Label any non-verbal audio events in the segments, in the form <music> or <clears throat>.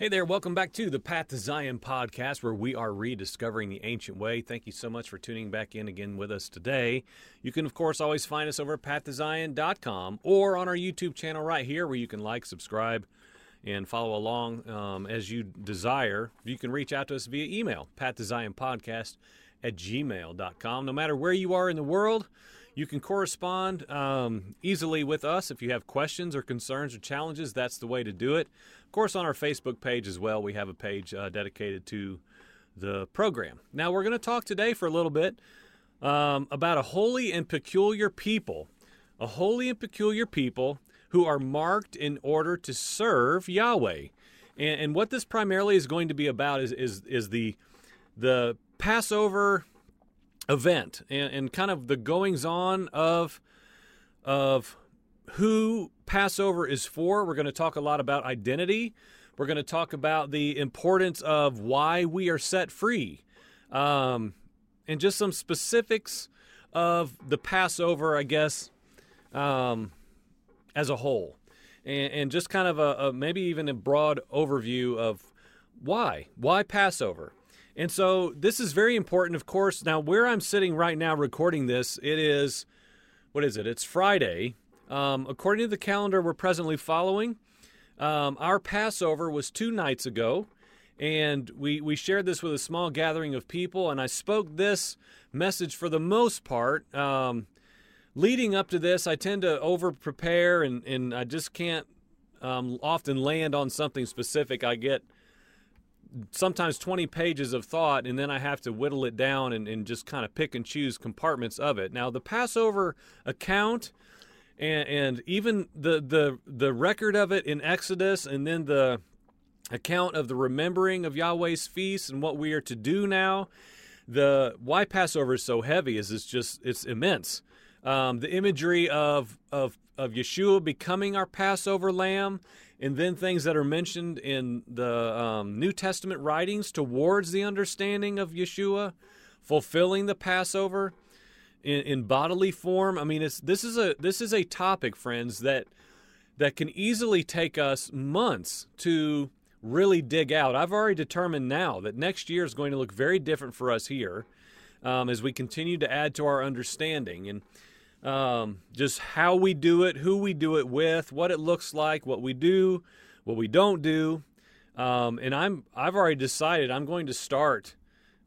Hey there, welcome back to the Path to Zion podcast, where we are rediscovering the ancient way. Thank you so much for tuning back in again with us today. You can, of course, always find us over at pathtozion.com or on our YouTube channel right here, where you can like, subscribe, and follow along um, as you desire. You can reach out to us via email, pathtoZionPodcast at gmail.com. No matter where you are in the world, you can correspond um, easily with us. If you have questions or concerns or challenges, that's the way to do it. Of course, on our Facebook page as well, we have a page uh, dedicated to the program. Now, we're going to talk today for a little bit um, about a holy and peculiar people. A holy and peculiar people who are marked in order to serve Yahweh. And, and what this primarily is going to be about is, is, is the, the Passover event and, and kind of the goings on of of who Passover is for. We're going to talk a lot about identity. We're going to talk about the importance of why we are set free, um, and just some specifics of the Passover, I guess, um, as a whole, and, and just kind of a, a maybe even a broad overview of why why Passover. And so this is very important, of course. Now, where I'm sitting right now recording this, it is, what is it? It's Friday. Um, according to the calendar we're presently following, um, our Passover was two nights ago. And we, we shared this with a small gathering of people. And I spoke this message for the most part. Um, leading up to this, I tend to over prepare and, and I just can't um, often land on something specific. I get sometimes 20 pages of thought, and then I have to whittle it down and, and just kind of pick and choose compartments of it. Now, the Passover account and, and even the, the, the record of it in Exodus, and then the account of the remembering of Yahweh's feast and what we are to do now. The why Passover is so heavy is it's just it's immense. Um, the imagery of of of Yeshua becoming our Passover lamb and then things that are mentioned in the um, New Testament writings towards the understanding of Yeshua, fulfilling the Passover in, in bodily form. I mean, this is a this is a topic, friends, that that can easily take us months to really dig out. I've already determined now that next year is going to look very different for us here um, as we continue to add to our understanding and um, just how we do it, who we do it with, what it looks like, what we do, what we don't do. Um, and I'm I've already decided I'm going to start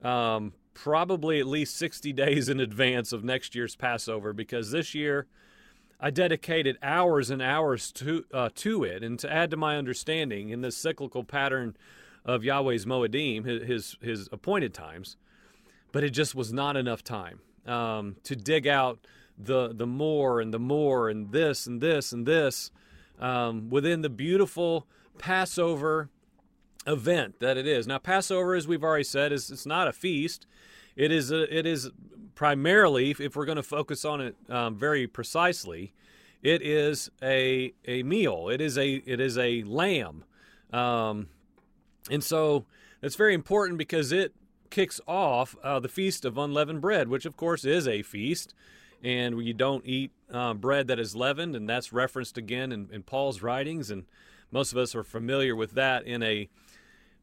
um, probably at least 60 days in advance of next year's Passover because this year I dedicated hours and hours to uh, to it, and to add to my understanding in this cyclical pattern of Yahweh's Moedim, his his appointed times, but it just was not enough time um, to dig out the the more and the more and this and this and this um, within the beautiful Passover event that it is. Now, Passover, as we've already said, is it's not a feast. It is a, it is primarily, if we're going to focus on it um, very precisely, it is a a meal. It is a it is a lamb, um, and so that's very important because it kicks off uh, the feast of unleavened bread, which of course is a feast and you don't eat uh, bread that is leavened, and that's referenced again in, in, Paul's writings, and most of us are familiar with that in a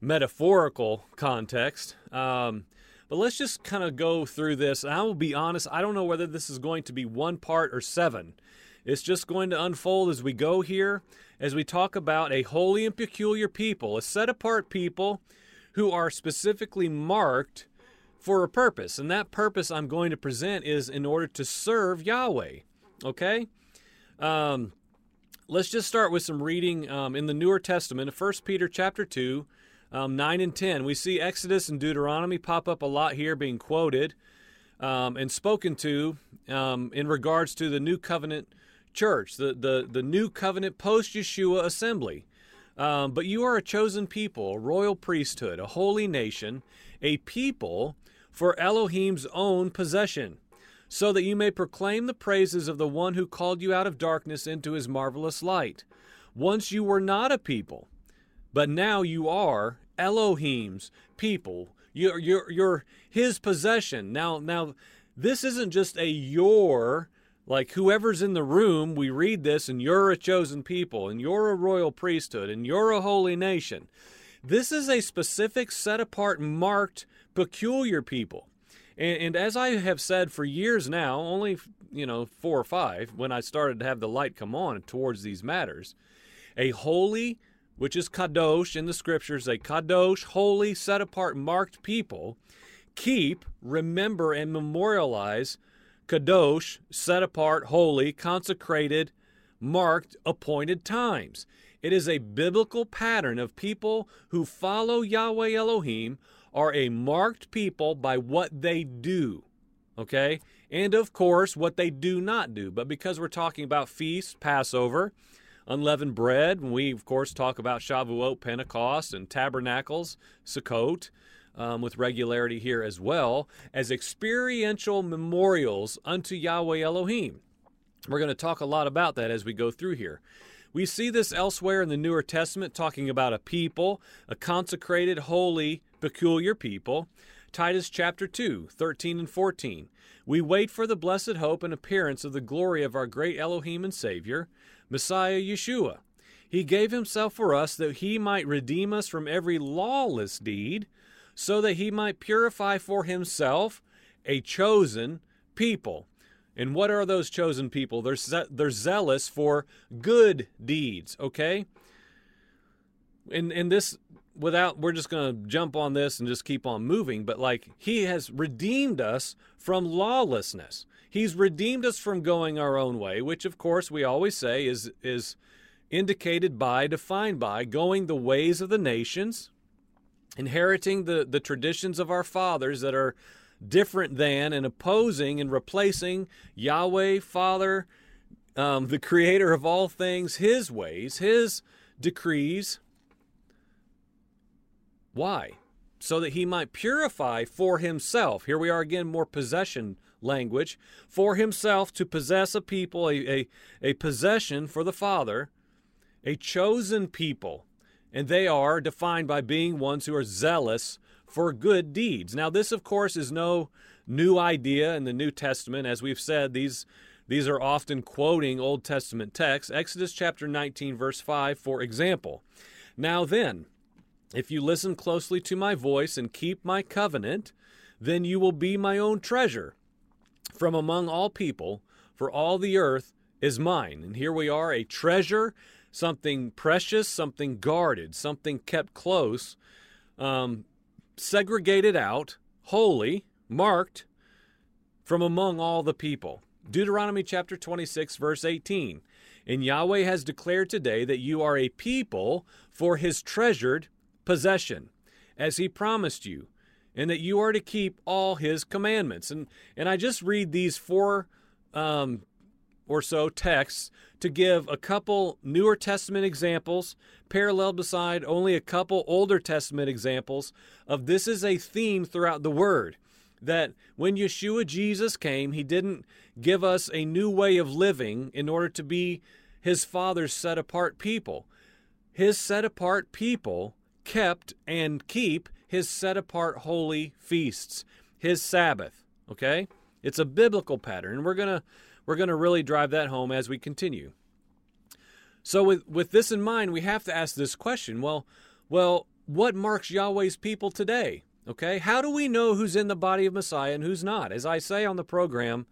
metaphorical context. Um, but let's just kind of go through this. And I will be honest, I don't know whether this is going to be one part or seven. It's just going to unfold as we go here, as we talk about a holy and peculiar people, a set apart people who are specifically marked for a purpose. And that purpose I'm going to present is in order to serve Yahweh. Okay? Um, let's just start with some reading um, in the Newer Testament, 1 Peter chapter 2, um, 9 and 10. We see Exodus and Deuteronomy pop up a lot here being quoted um, and spoken to um, in regards to the New Covenant church, the, the, the New Covenant post Yeshua assembly. Um, but you are a chosen people, a royal priesthood, a holy nation, a people for Elohim's own possession, so that you may proclaim the praises of the one who called you out of darkness into his marvelous light. Once you were not a people, but now you are Elohim's people. You're, you're, you're his possession. Now, now, this isn't just a your, like whoever's in the room, we read this and you're a chosen people and you're a royal priesthood and you're a holy nation. This is a specific, set apart, marked, peculiar people. And, and, as I have said for years now, only you know four or five, when I started to have the light come on towards these matters, a holy, which is kadosh in the scriptures, a kadosh, holy, set apart, marked people, keep, remember, and memorialize kadosh, set apart, holy, consecrated, marked, appointed times. It is a biblical pattern of people who follow Yahweh Elohim are a marked people by what they do. Okay? And of course, what they do not do. But because we're talking about feasts, Passover, unleavened bread, and we, of course, talk about Shavuot, Pentecost, and tabernacles, Sukkot, um, with regularity here as well, as experiential memorials unto Yahweh Elohim. We're going to talk a lot about that as we go through here. We see this elsewhere in the Newer Testament, talking about a people, a consecrated, holy, peculiar people. Titus chapter 2, 13 and 14. We wait for the blessed hope and appearance of the glory of our great Elohim and Savior, Messiah Yeshua. He gave himself for us that he might redeem us from every lawless deed, so that he might purify for himself a chosen people and what are those chosen people? They're, ze- they're zealous for good deeds, okay? And, and this, without, we're just going to jump on this and just keep on moving, but like, he has redeemed us from lawlessness. He's redeemed us from going our own way, which of course we always say is, is indicated by, defined by, going the ways of the nations, inheriting the, the traditions of our fathers that are different than and opposing and replacing Yahweh, Father, um, the creator of all things, his ways, his decrees. Why? So that he might purify for himself. Here we are again, more possession language. For himself to possess a people, a, a, a possession for the Father, a chosen people. And they are defined by being ones who are zealous for good deeds. Now, this, of course, is no new idea in the New Testament. As we've said, these, these are often quoting Old Testament texts. Exodus chapter 19, verse 5, for example. Now then, if you listen closely to my voice and keep my covenant, then you will be my own treasure from among all people, for all the earth is mine. And here we are, a treasure, something precious, something guarded, something kept close. Um, segregated out, holy, marked from among all the people. Deuteronomy chapter 26, verse 18. And Yahweh has declared today that you are a people for his treasured possession, as he promised you, and that you are to keep all his commandments. And, and I just read these four um, or so texts to give a couple Newer Testament examples, paralleled beside only a couple Older Testament examples of this is a theme throughout the Word. That when Yeshua Jesus came, he didn't give us a new way of living in order to be his Father's set apart people. His set apart people kept and keep his set apart holy feasts, his Sabbath. Okay? It's a biblical pattern. And we're going to we're going to really drive that home as we continue. So with with this in mind, we have to ask this question. Well, well, what marks Yahweh's people today? Okay? How do we know who's in the body of Messiah and who's not? As I say on the program,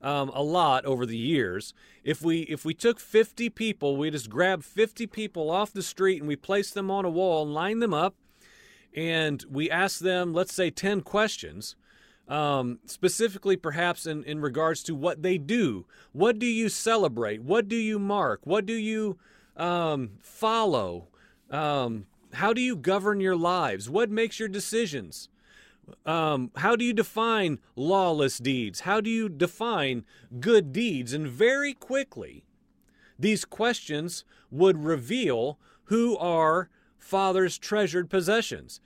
um, a lot over the years. If we if we took 50 people, we just grabbed 50 people off the street and we placed them on a wall and lined them up, and we ask them, let's say, 10 questions um, specifically perhaps in, in regards to what they do. What do you celebrate? What do you mark? What do you um, follow? Um, how do you govern your lives? What makes your decisions? Um, how do you define lawless deeds? How do you define good deeds? And very quickly, these questions would reveal who are Father's treasured possessions,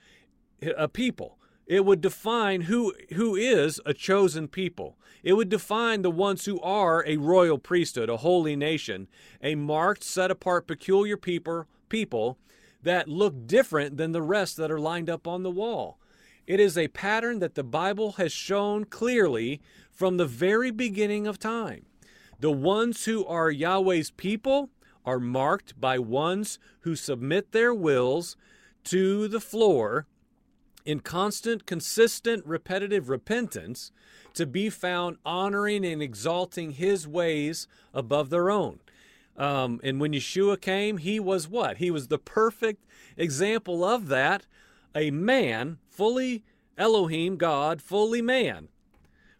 a people. It would define who who is a chosen people. It would define the ones who are a royal priesthood, a holy nation, a marked, set apart, peculiar people, people that look different than the rest that are lined up on the wall. It is a pattern that the Bible has shown clearly from the very beginning of time. The ones who are Yahweh's people are marked by ones who submit their wills to the floor in constant, consistent, repetitive repentance to be found honoring and exalting his ways above their own. Um, and when Yeshua came, he was what? He was the perfect example of that. A man, fully Elohim, God, fully man,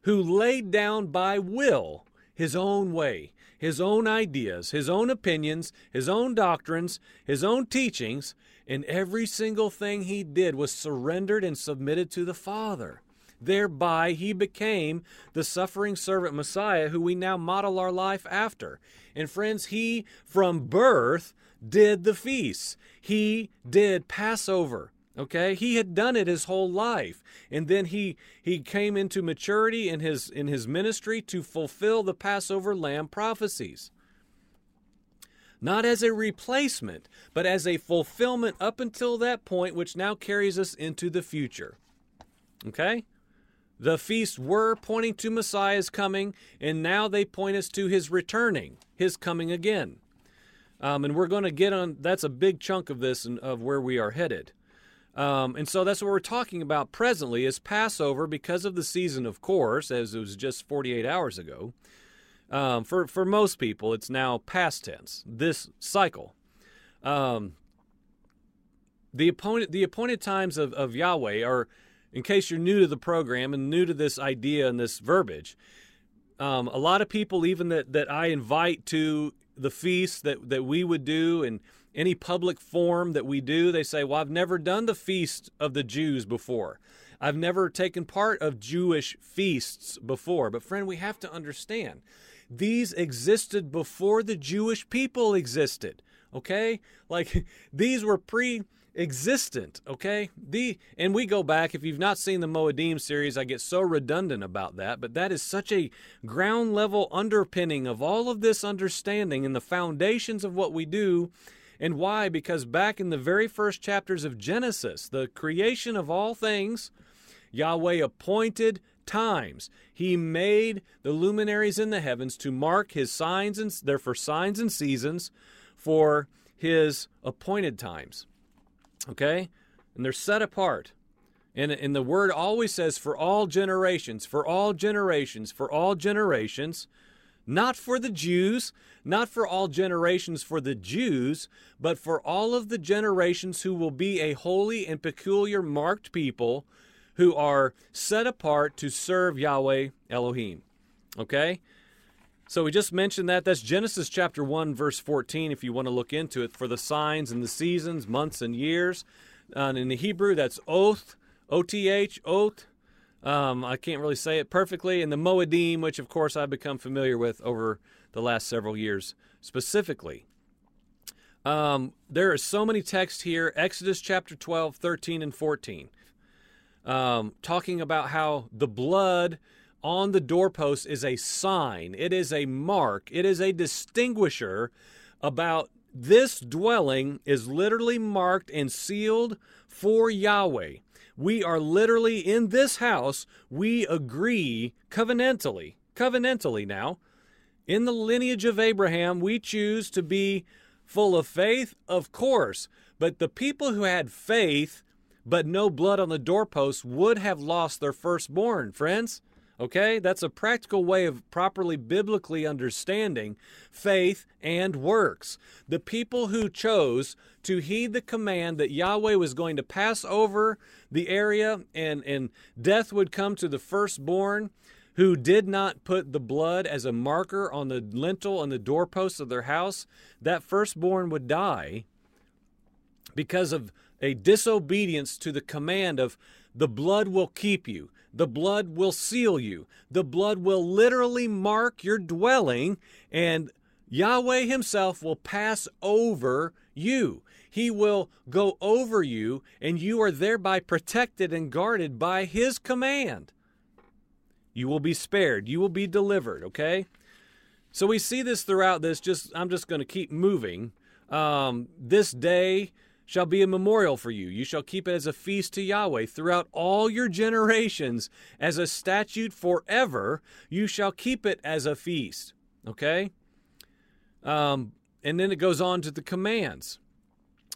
who laid down by will his own way, his own ideas, his own opinions, his own doctrines, his own teachings, and every single thing he did was surrendered and submitted to the Father. Thereby, he became the suffering servant Messiah who we now model our life after. And friends, he from birth did the feasts, he did Passover. Okay, he had done it his whole life, and then he he came into maturity in his in his ministry to fulfill the Passover lamb prophecies. Not as a replacement, but as a fulfillment up until that point, which now carries us into the future. Okay? The feasts were pointing to Messiah's coming, and now they point us to his returning, his coming again. Um, and we're going to get on, that's a big chunk of this and of where we are headed. Um, and so that's what we're talking about presently is Passover because of the season, of course, as it was just 48 hours ago. Um, for, for most people, it's now past tense, this cycle. Um, the, appointed, the appointed times of, of Yahweh are, in case you're new to the program and new to this idea and this verbiage, um, a lot of people, even that, that I invite to the feast that, that we would do and any public forum that we do, they say, Well, I've never done the feast of the Jews before. I've never taken part of Jewish feasts before. But, friend, we have to understand these existed before the Jewish people existed. Okay? Like <laughs> these were pre existent okay the and we go back if you've not seen the moedim series i get so redundant about that but that is such a ground level underpinning of all of this understanding and the foundations of what we do and why? Because back in the very first chapters of Genesis, the creation of all things, Yahweh appointed times. He made the luminaries in the heavens to mark his signs and they're for signs and seasons for his appointed times. Okay? And they're set apart. And, and the word always says for all generations, for all generations, for all generations not for the Jews, not for all generations for the Jews, but for all of the generations who will be a holy and peculiar marked people who are set apart to serve Yahweh Elohim. Okay? So we just mentioned that. That's Genesis chapter 1, verse 14, if you want to look into it, for the signs and the seasons, months and years. Uh, and in the Hebrew, that's oath, O T H, oath. Um, I can't really say it perfectly. And the Moedim, which of course I've become familiar with over the last several years specifically. Um, there are so many texts here. Exodus chapter 12, 13, and 14, um, talking about how the blood on the doorpost is a sign, it is a mark, it is a distinguisher about this dwelling is literally marked and sealed for Yahweh we are literally in this house, we agree covenantally, covenantally now. In the lineage of Abraham, we choose to be full of faith, of course, but the people who had faith but no blood on the doorpost would have lost their firstborn, friends. Okay? That's a practical way of properly biblically understanding faith and works. The people who chose to heed the command that Yahweh was going to pass over the area and, and death would come to the firstborn who did not put the blood as a marker on the lintel and the doorposts of their house, that firstborn would die because of a disobedience to the command of the blood will keep you. The blood will seal you. The blood will literally mark your dwelling, and Yahweh Himself will pass over you. He will go over you, and you are thereby protected and guarded by His command. You will be spared. You will be delivered, okay? So we see this throughout this. Just I'm just going to keep moving. Um, this day shall be a memorial for you. You shall keep it as a feast to Yahweh throughout all your generations, as a statute forever. You shall keep it as a feast. Okay? Um, and then it goes on to the commands.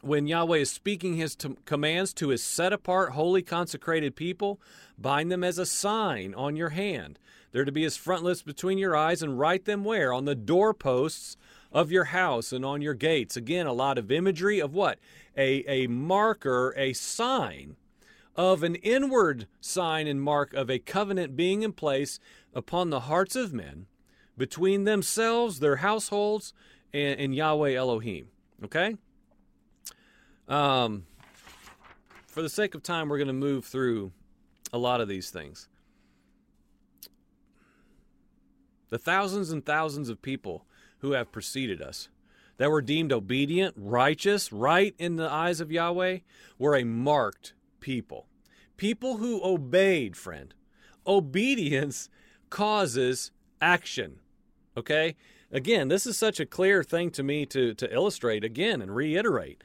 when Yahweh is speaking his t- commands to his set apart, holy, consecrated people, bind them as a sign on your hand. They're to be as frontlets between your eyes and write them where? On the doorposts of your house and on your gates. Again, a lot of imagery of what? A, a marker, a sign of an inward sign and mark of a covenant being in place upon the hearts of men between themselves, their households, and, and Yahweh Elohim. Okay? Um, for the sake of time, we're going to move through a lot of these things. The thousands and thousands of people who have preceded us that were deemed obedient, righteous, right in the eyes of Yahweh were a marked people. People who obeyed, friend. Obedience causes action. Okay? Again, this is such a clear thing to me to, to illustrate again and reiterate.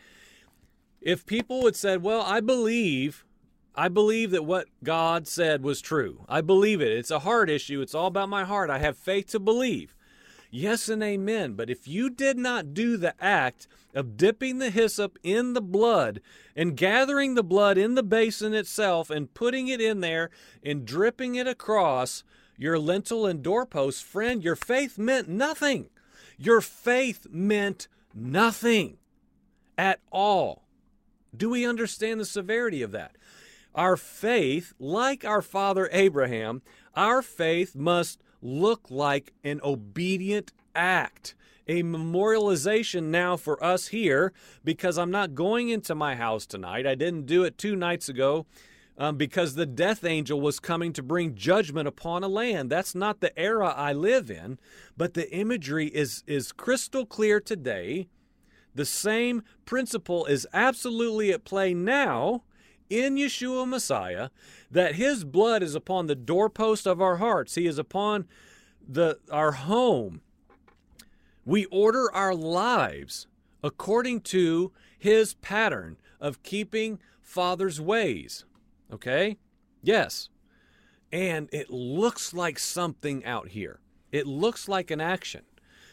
If people had said, Well, I believe, I believe that what God said was true. I believe it. It's a heart issue. It's all about my heart. I have faith to believe. Yes and amen. But if you did not do the act of dipping the hyssop in the blood and gathering the blood in the basin itself and putting it in there and dripping it across your lintel and doorpost, friend, your faith meant nothing. Your faith meant nothing at all. Do we understand the severity of that? Our faith, like our father Abraham, our faith must look like an obedient act. A memorialization now for us here because I'm not going into my house tonight. I didn't do it two nights ago um, because the death angel was coming to bring judgment upon a land. That's not the era I live in, but the imagery is, is crystal clear today. The same principle is absolutely at play now in Yeshua Messiah that his blood is upon the doorpost of our hearts. He is upon the our home. We order our lives according to his pattern of keeping Father's ways. Okay? Yes. And it looks like something out here. It looks like an action.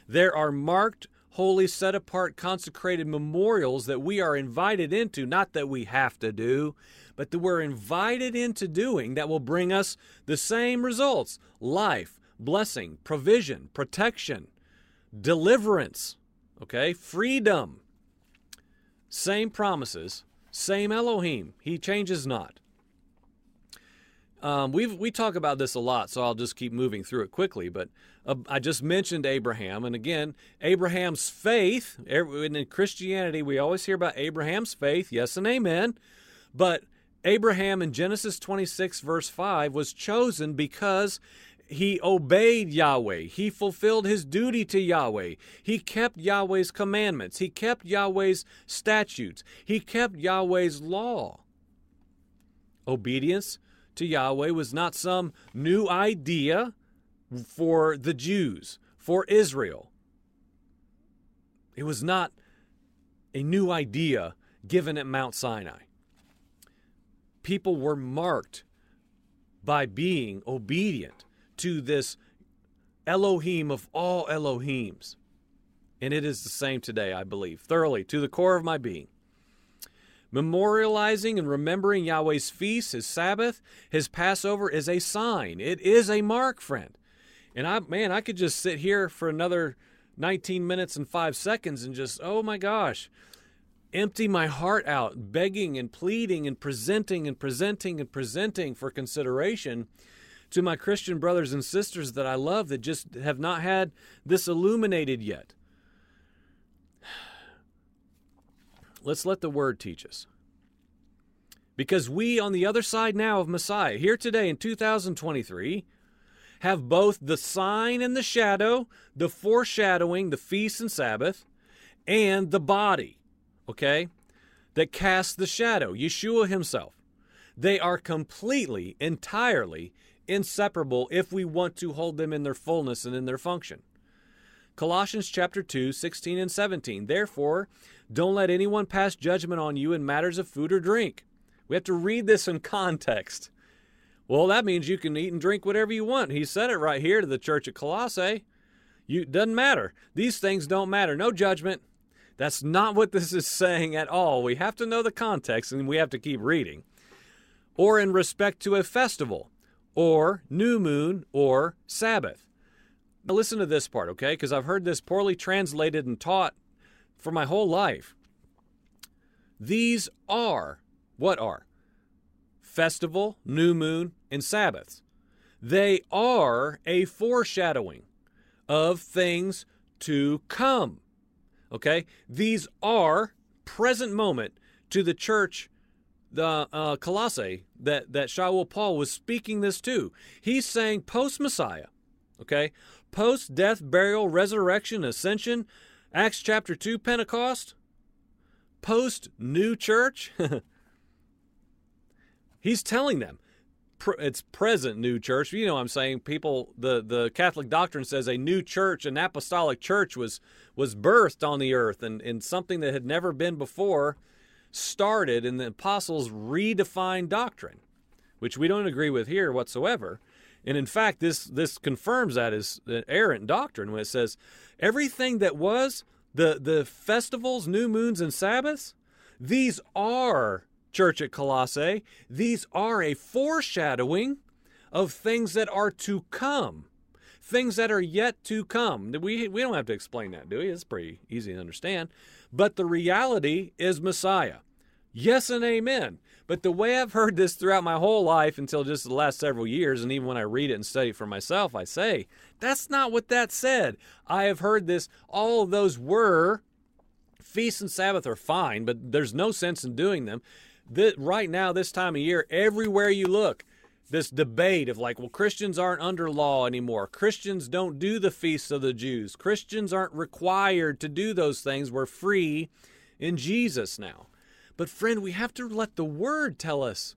There are marked holy, set apart, consecrated memorials that we are invited into, not that we have to do, but that we're invited into doing that will bring us the same results life, blessing, provision, protection, deliverance, okay, freedom. Same promises, same Elohim. He changes not. Um, we we talk about this a lot, so I'll just keep moving through it quickly. But uh, I just mentioned Abraham, and again, Abraham's faith. In Christianity, we always hear about Abraham's faith. Yes and amen. But Abraham in Genesis 26, verse 5, was chosen because he obeyed Yahweh. He fulfilled his duty to Yahweh. He kept Yahweh's commandments. He kept Yahweh's statutes. He kept Yahweh's law. Obedience to Yahweh was not some new idea for the Jews, for Israel. It was not a new idea given at Mount Sinai. People were marked by being obedient to this Elohim of all Elohims. And it is the same today, I believe, thoroughly, to the core of my being memorializing and remembering Yahweh's feast, his Sabbath, his Passover is a sign. It is a mark, friend. And I man, I could just sit here for another 19 minutes and 5 seconds and just oh my gosh, empty my heart out, begging and pleading and presenting and presenting and presenting for consideration to my Christian brothers and sisters that I love that just have not had this illuminated yet. Let's let the word teach us. Because we, on the other side now of Messiah, here today in 2023, have both the sign and the shadow, the foreshadowing, the feast and Sabbath, and the body, okay, that casts the shadow, Yeshua himself. They are completely, entirely inseparable if we want to hold them in their fullness and in their function. Colossians chapter 2, 16 and 17. Therefore, don't let anyone pass judgment on you in matters of food or drink. We have to read this in context. Well, that means you can eat and drink whatever you want. He said it right here to the church at Colossae. You doesn't matter. These things don't matter. No judgment. That's not what this is saying at all. We have to know the context and we have to keep reading. Or in respect to a festival, or new moon, or Sabbath. Now listen to this part, okay? Because I've heard this poorly translated and taught for my whole life. These are, what are? Festival, new moon, and Sabbaths. They are a foreshadowing of things to come. Okay? These are present moment to the church, the uh, Colossae, that, that Shaul Paul was speaking this to. He's saying post Messiah, okay? Post death, burial, resurrection, ascension, Acts chapter 2, Pentecost, post new church. <laughs> He's telling them it's present new church. You know, I'm saying people. The the Catholic doctrine says a new church, an apostolic church, was was birthed on the earth, and and something that had never been before started, and the apostles redefined doctrine, which we don't agree with here whatsoever. And in fact, this this confirms that as an errant doctrine when it says everything that was the the festivals, new moons, and Sabbaths, these are church at Colossae, these are a foreshadowing of things that are to come. Things that are yet to come. We, we don't have to explain that, do we? It's pretty easy to understand. But the reality is Messiah. Yes and amen. But the way I've heard this throughout my whole life until just the last several years, and even when I read it and study it for myself, I say, that's not what that said. I have heard this, all those were feasts and Sabbath are fine, but there's no sense in doing them this, right now, this time of year, everywhere you look, this debate of like, well, Christians aren't under law anymore. Christians don't do the feasts of the Jews. Christians aren't required to do those things. We're free in Jesus now. But, friend, we have to let the Word tell us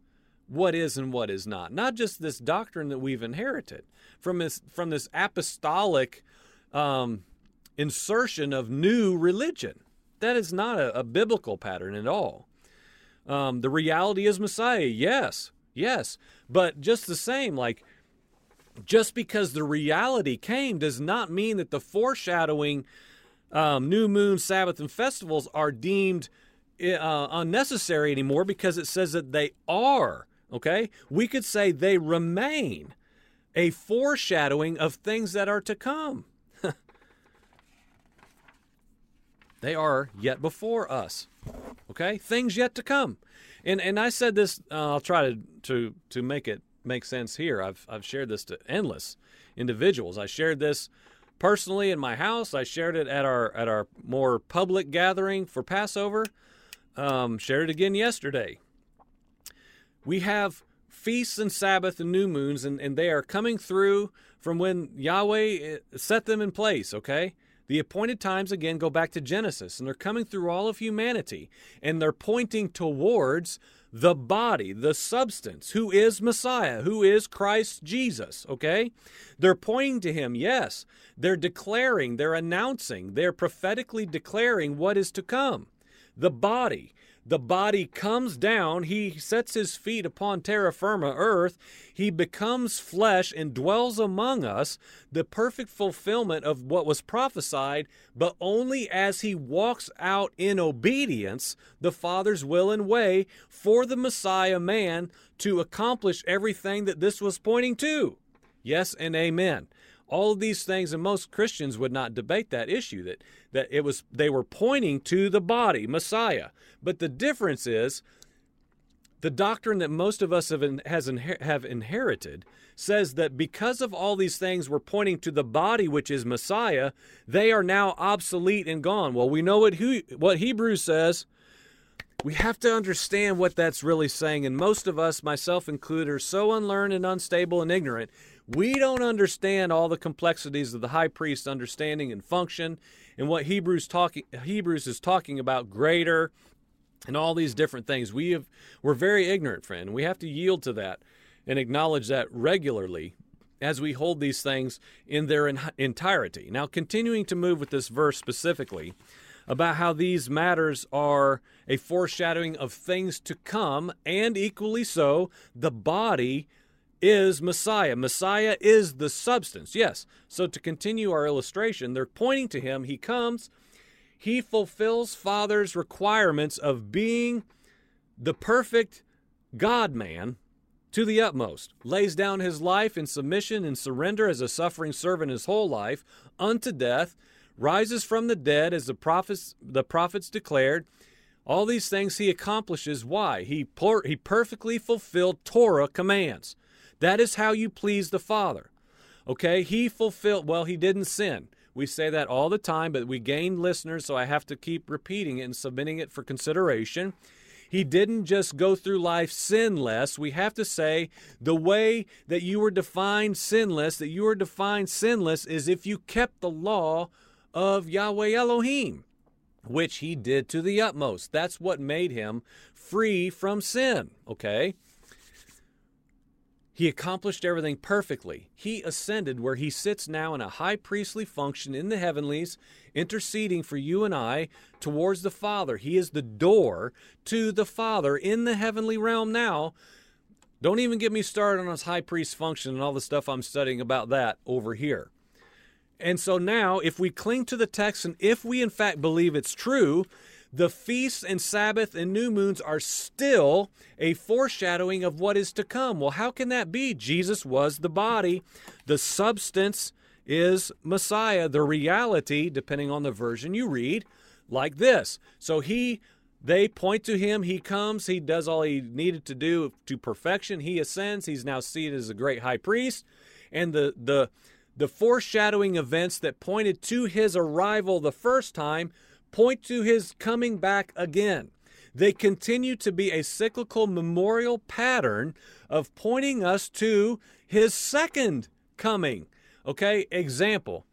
what is and what is not, not just this doctrine that we've inherited from this, from this apostolic um, insertion of new religion. That is not a, a biblical pattern at all. Um, the reality is Messiah. Yes, yes. But just the same, like, just because the reality came does not mean that the foreshadowing um, new moon, Sabbath, and festivals are deemed uh, unnecessary anymore because it says that they are. Okay? We could say they remain a foreshadowing of things that are to come. <laughs> they are yet before us. Okay, things yet to come, and and I said this. Uh, I'll try to to to make it make sense here. I've I've shared this to endless individuals. I shared this personally in my house. I shared it at our at our more public gathering for Passover. Um, shared again yesterday. We have feasts and Sabbath and new moons, and, and they are coming through from when Yahweh eh, set them in place, okay? The appointed times again go back to Genesis, and they're coming through all of humanity, and they're pointing towards the body, the substance, who is Messiah, who is Christ Jesus, okay? They're pointing to him, yes. They're declaring, they're announcing, they're prophetically declaring what is to come. The body, the body comes down, he sets his feet upon terra firma, earth, he becomes flesh and dwells among us, the perfect fulfillment of what was prophesied, but only as he walks out in obedience the Father's will and way for the Messiah man to accomplish everything that this was pointing to. Yes and amen all of these things and most christians would not debate that issue that that it was they were pointing to the body messiah. But the difference is the doctrine that most of us have, has have inherited says that because of all these things we're pointing to the body which is messiah they are now obsolete and gone. Well we know what, he, what hebrews says. We have to understand what that's really saying and most of us myself included are so unlearned and unstable and ignorant we don't understand all the complexities of the high priest's understanding and function and what Hebrews talking Hebrews is talking about greater and all these different things. We have we're very ignorant, friend. We have to yield to that and acknowledge that regularly as we hold these things in their entirety. Now, continuing to move with this verse specifically about how these matters are a foreshadowing of things to come, and equally so, the body is Messiah. Messiah is the substance. Yes. So to continue our illustration, they're pointing to him. He comes, He fulfills Father's requirements of being the perfect God man to the utmost, lays down his life in submission and surrender as a suffering servant his whole life unto death, rises from the dead as the prophets the prophets declared. All these things he accomplishes. Why? He, he perfectly fulfilled Torah commands. That is how you please the Father. Okay, he fulfilled, well, he didn't sin. We say that all the time, but we gain listeners, so I have to keep repeating it and submitting it for consideration. He didn't just go through life sinless. We have to say the way that you were defined sinless, that you were defined sinless, is if you kept the law of Yahweh Elohim, which he did to the utmost. That's what made him free from sin, okay? He accomplished everything perfectly. He ascended where he sits now in a high priestly function in the heavenlies, interceding for you and I towards the Father. He is the door to the Father in the heavenly realm now. Don't even get me started on his high priest function and all the stuff I'm studying about that over here. And so now, if we cling to the text and if we in fact believe it's true, the feasts and Sabbath and new moons are still a foreshadowing of what is to come. Well, how can that be? Jesus was the body, the substance is Messiah, the reality, depending on the version you read, like this. So he they point to him, he comes, he does all he needed to do to perfection, he ascends, he's now seated as a great high priest, and the the the foreshadowing events that pointed to his arrival the first time point to his coming back again. They continue to be a cyclical memorial pattern of pointing us to his second coming. Okay, example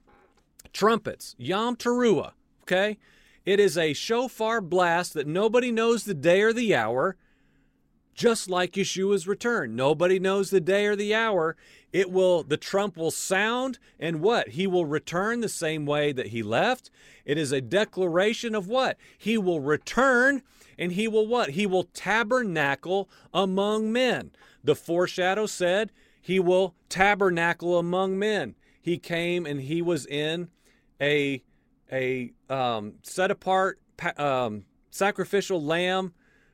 trumpets, Yom Teruah. Okay, it is a shofar blast that nobody knows the day or the hour, just like Yeshua's return. Nobody knows the day or the hour. It will, the trump will sound, and what? He will return the same way that he left. It is a declaration of what? He will return and he will what? He will tabernacle among men. The foreshadow said he will tabernacle among men. He came and he was in a a um, set apart um, sacrificial lamb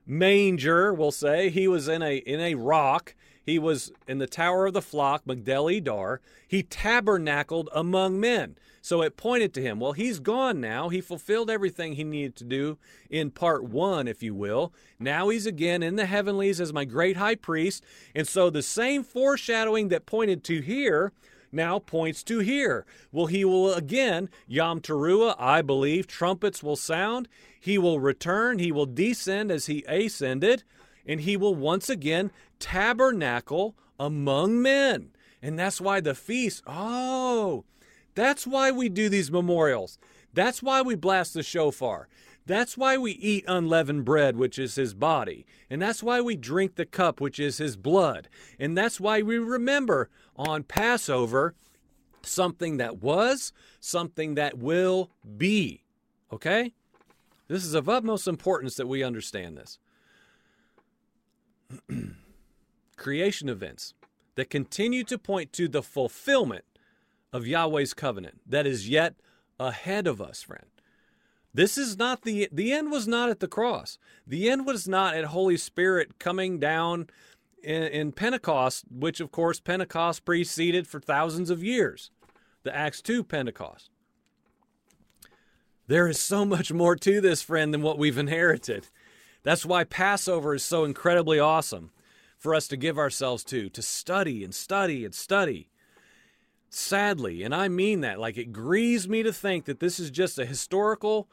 manger. We'll say he was in a in a rock. He was in the tower of the flock, Migdal Eder. He tabernacled among men. So it pointed to him. Well, he's gone now. He fulfilled everything he needed to do in part one, if you will. Now he's again in the heavenlies as my great high priest. And so the same foreshadowing that pointed to here now points to here. Well, he will again, Yom Teruah, I believe, trumpets will sound. He will return. He will descend as he ascended. And he will once again tabernacle among men. And that's why the feast, oh, that's why we do these memorials. That's why we blast the shofar. That's why we eat unleavened bread, which is his body. And that's why we drink the cup, which is his blood. And that's why we remember on Passover something that was, something that will be. Okay? This is of utmost importance that we understand this. <clears throat> Creation events that continue to point to the fulfillment of Yahweh's covenant that is yet ahead of us, friend. This is not the the end was not at the cross. The end was not at Holy Spirit coming down in, in Pentecost, which of course Pentecost preceded for thousands of years. The Acts 2 Pentecost. There is so much more to this, friend, than what we've inherited. That's why Passover is so incredibly awesome for us to give ourselves to, to study and study and study. Sadly, and I mean that, like it grieves me to think that this is just a historical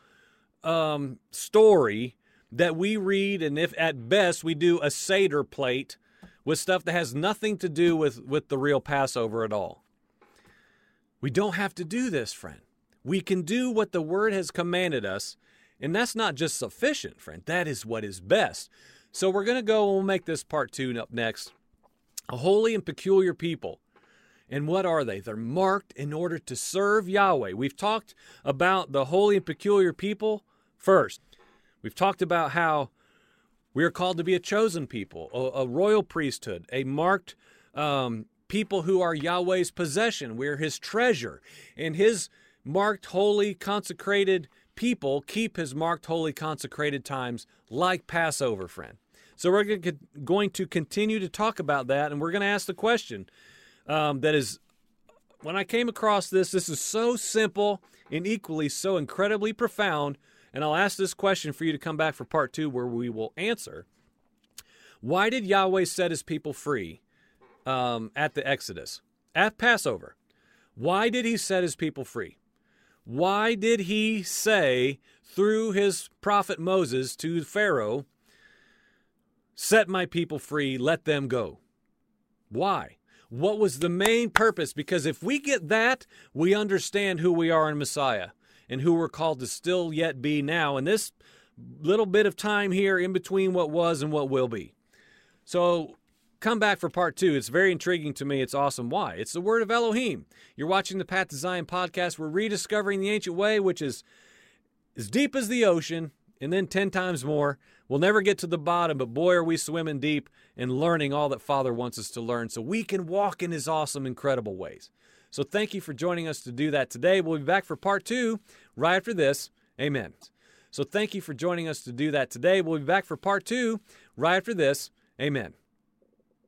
um, story that we read, and if at best we do a Seder plate with stuff that has nothing to do with, with the real Passover at all. We don't have to do this, friend. We can do what the Word has commanded us, and that's not just sufficient, friend. That is what is best. So we're going to go and we'll make this part two up next. A holy and peculiar people. And what are they? They're marked in order to serve Yahweh. We've talked about the holy and peculiar people first. We've talked about how we are called to be a chosen people, a, a royal priesthood, a marked um, people who are Yahweh's possession. We're his treasure. And his marked, holy, consecrated people keep his marked holy consecrated times like Passover, friend. So we're going to continue to talk about that, and we're going to ask the question um, that is, when I came across this, this is so simple and equally so incredibly profound. And I'll ask this question for you to come back for part two, where we will answer. Why did Yahweh set his people free um, at the Exodus, at Passover? Why did he set his people free? Why did he say through his prophet Moses to Pharaoh, Set my people free, let them go? Why? What was the main purpose? Because if we get that, we understand who we are in Messiah and who we're called to still yet be now in this little bit of time here in between what was and what will be. So come back for part two. It's very intriguing to me. It's awesome. Why? It's the word of Elohim. You're watching the Path to Zion podcast. We're rediscovering the ancient way, which is as deep as the ocean and then 10 times more. We'll never get to the bottom, but boy, are we swimming deep and learning all that Father wants us to learn so we can walk in His awesome, incredible ways. So thank you for joining us to do that today. We'll be back for part two right after this. Amen. So thank you for joining us to do that today. We'll be back for part two right after this. Amen.